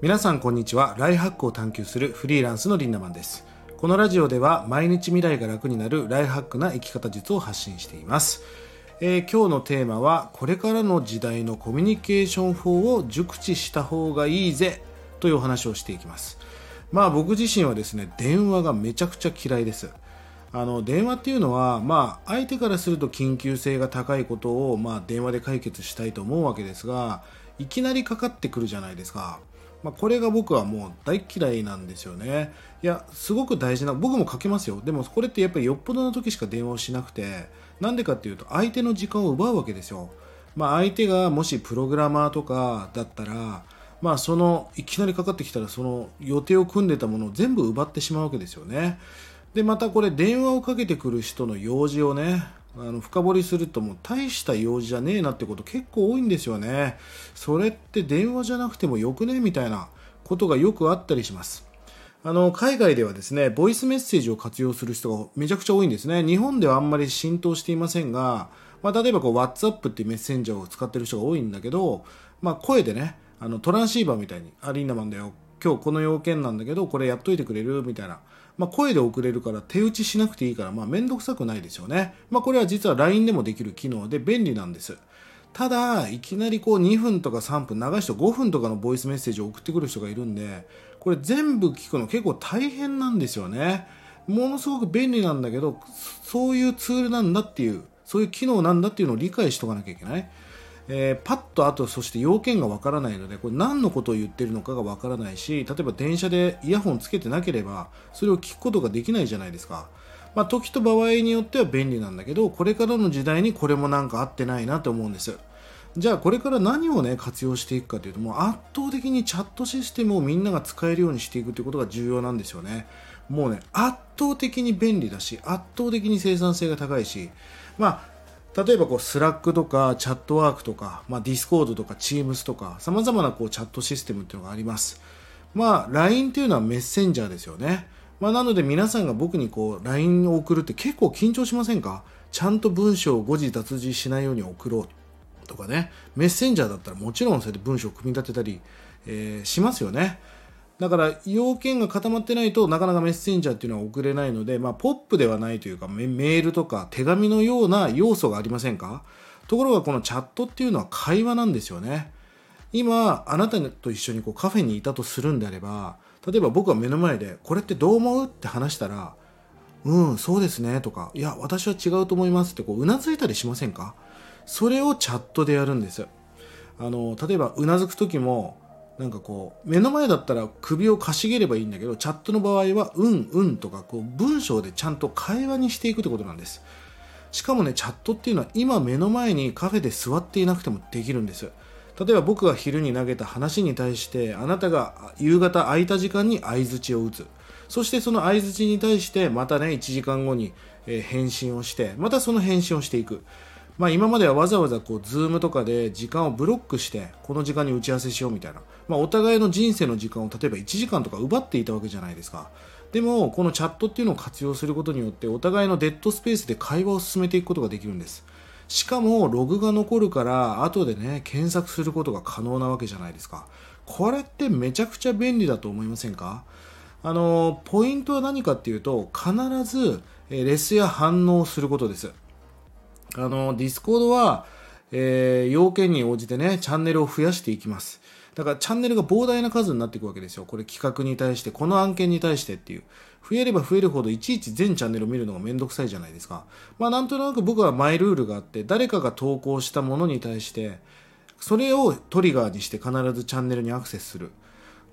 皆さんこんにちは。ライフハックを探求するフリーランスのリンダマンです。このラジオでは毎日未来が楽になるライフハックな生き方術を発信しています。えー、今日のテーマはこれからの時代のコミュニケーション法を熟知した方がいいぜというお話をしていきます。まあ僕自身はですね電話がめちゃくちゃ嫌いです。あの電話っていうのは、まあ、相手からすると緊急性が高いことを、まあ、電話で解決したいと思うわけですがいきなりかかってくるじゃないですか。まあ、これが僕はもう大嫌いなんですよね。いや、すごく大事な、僕もかけますよ。でもこれってやっぱりよっぽどの時しか電話をしなくて、なんでかっていうと相手の時間を奪うわけですよ。まあ、相手がもしプログラマーとかだったら、まあ、そのいきなりかかってきたらその予定を組んでたものを全部奪ってしまうわけですよね。でまたこれ電話をかけてくる人の用事をねあの深掘りするともう大した用事じゃねえなってこと結構多いんですよね。それって電話じゃなくてもよくねみたいなことがよくあったりします。あの海外ではですねボイスメッセージを活用する人がめちゃくちゃ多いんですね。日本ではあんまり浸透していませんが、まあ、例えばこう WhatsApp っていうメッセンジャーを使ってる人が多いんだけど、まあ、声でねあのトランシーバーみたいにアリーナマンだよ今日この要件なんだけどこれやっといてくれる？みたいなまあ、声で送れるから手打ちしなくていいから、まあ、めんどくさくないですよね。まあ、これは実は LINE でもできる機能で便利なんです。ただ、いきなりこう2分とか3分、長い人5分とかのボイスメッセージを送ってくる人がいるんで、これ全部聞くの結構大変なんですよね。ものすごく便利なんだけど、そういうツールなんだっていう、そういう機能なんだっていうのを理解しとかなきゃいけない。えー、パッとあとそして要件がわからないのでこれ何のことを言ってるのかがわからないし例えば電車でイヤホンつけてなければそれを聞くことができないじゃないですか、まあ、時と場合によっては便利なんだけどこれからの時代にこれもなんか合ってないなと思うんです。じゃあこれから何をね活用していくかというともう圧倒的にチャットシステムをみんなが使えるようにしていくということが重要なんですよね。もうね圧倒的に便利だし圧倒的に生産性が高いしまあ例えばこうスラックとかチャットワークとか、まあ、ディスコードとか Teams とか様々なこうチャットシステムっていうのがあります。まあ LINE っていうのはメッセンジャーですよね。まあ、なので皆さんが僕にこう LINE を送るって結構緊張しませんか？ちゃんと文章を誤字脱字しないように送ろうとかね。メッセンジャーだったらもちろんそれで文章を組み立てたり、えー、しますよね。だから要件が固まってないとなかなかメッセンジャーっていうのは送れないので、まあ、ポップではないというかメールとか手紙のような要素がありませんか？ところがこのチャットっていうのは会話なんですよね。今あなたと一緒にこうカフェにいたとするんであれば例えば僕は目の前でこれってどう思う？って話したらうんそうですねとかいや私は違うと思いますってこううなずいたりしませんか？それをチャットでやるんです。あの例えばうなずく時もなんかこう目の前だったら首をかしげればいいんだけどチャットの場合は「うんうん」とかこう文章でちゃんと会話にしていくってことなんです。しかもねチャットっていうのは今目の前にカフェで座っていなくてもできるんです。例えば僕が昼に投げた話に対してあなたが夕方空いた時間に相づちを打つ。そしてその相づちに対してまたね1時間後に返信をしてまたその返信をしていく。まあ、今まではわざわざこう Zoom とかで時間をブロックしてこの時間に打ち合わせしようみたいな、まあ、お互いの人生の時間を例えば1時間とか奪っていたわけじゃないですか。でもこのチャットっていうのを活用することによってお互いのデッドスペースで会話を進めていくことができるんです。しかもログが残るから後でね検索することが可能なわけじゃないですか。これってめちゃくちゃ便利だと思いませんか？あのポイントは何かっていうと必ずレスや反応をすることです。あの、ディスコードは、えー、要件に応じてね、チャンネルを増やしていきます。だからチャンネルが膨大な数になっていくわけですよ。これ企画に対して、この案件に対してっていう。増えれば増えるほどいちいち全チャンネルを見るのがめんどくさいじゃないですか。まあなんとなく僕はマイルールがあって、誰かが投稿したものに対して、それをトリガーにして必ずチャンネルにアクセスする。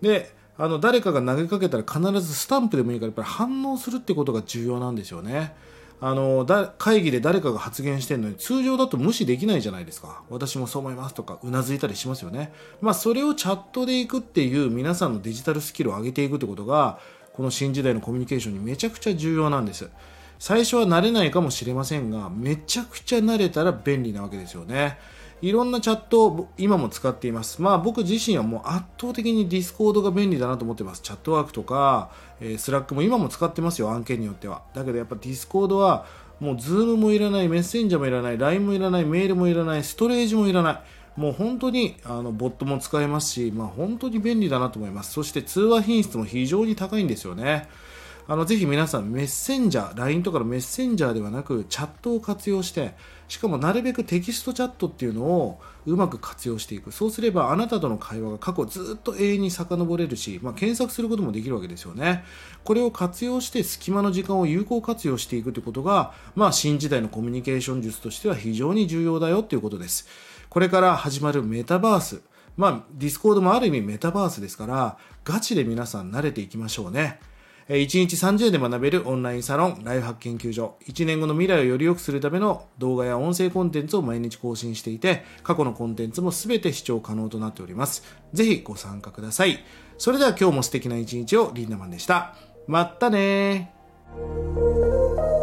で、あの誰かが投げかけたら必ずスタンプでもいいからやっぱり反応するってことが重要なんですよね。あのだ会議で誰かが発言してるのに通常だと無視できないじゃないですか。私もそう思いますとかうなずいたりしますよね、まあ、それをチャットでいくっていう皆さんのデジタルスキルを上げていくってことがこの新時代のコミュニケーションにめちゃくちゃ重要なんです。最初は慣れないかもしれませんがめちゃくちゃ慣れたら便利なわけですよね。いろんなチャットを今も使っています。まあ僕自身はもう圧倒的にディスコードが便利だなと思ってます。チャットワークとか、えー、スラックも今も使ってますよ、案件によっては。だけどやっぱディスコードはもうズームもいらない、メッセンジャーもいらない、LINE もいらない、メールもいらない、ストレージもいらない。もう本当にあのボットも使えますし、まあ、本当に便利だなと思いますそして通話品質も非常に高いんですよねあのぜひ皆さんメッセンジャー LINE とかのメッセンジャーではなくチャットを活用してしかもなるべくテキストチャットっていうのをうまく活用していく。そうすればあなたとの会話が過去ずっと永遠に遡れるし、まあ、検索することもできるわけですよね。これを活用して隙間の時間を有効活用していくということが、まあ、新時代のコミュニケーション術としては非常に重要だよということです。これから始まるメタバースまあ、ディスコードもある意味メタバースですからガチで皆さん慣れていきましょうね。1日30で学べるオンラインサロン、ライフハック研究所。1年後の未来をより良くするための動画や音声コンテンツを毎日更新していて、過去のコンテンツも全て視聴可能となっております。ぜひご参加ください。それでは今日も素敵な一日をリンダマンでした。まったねー。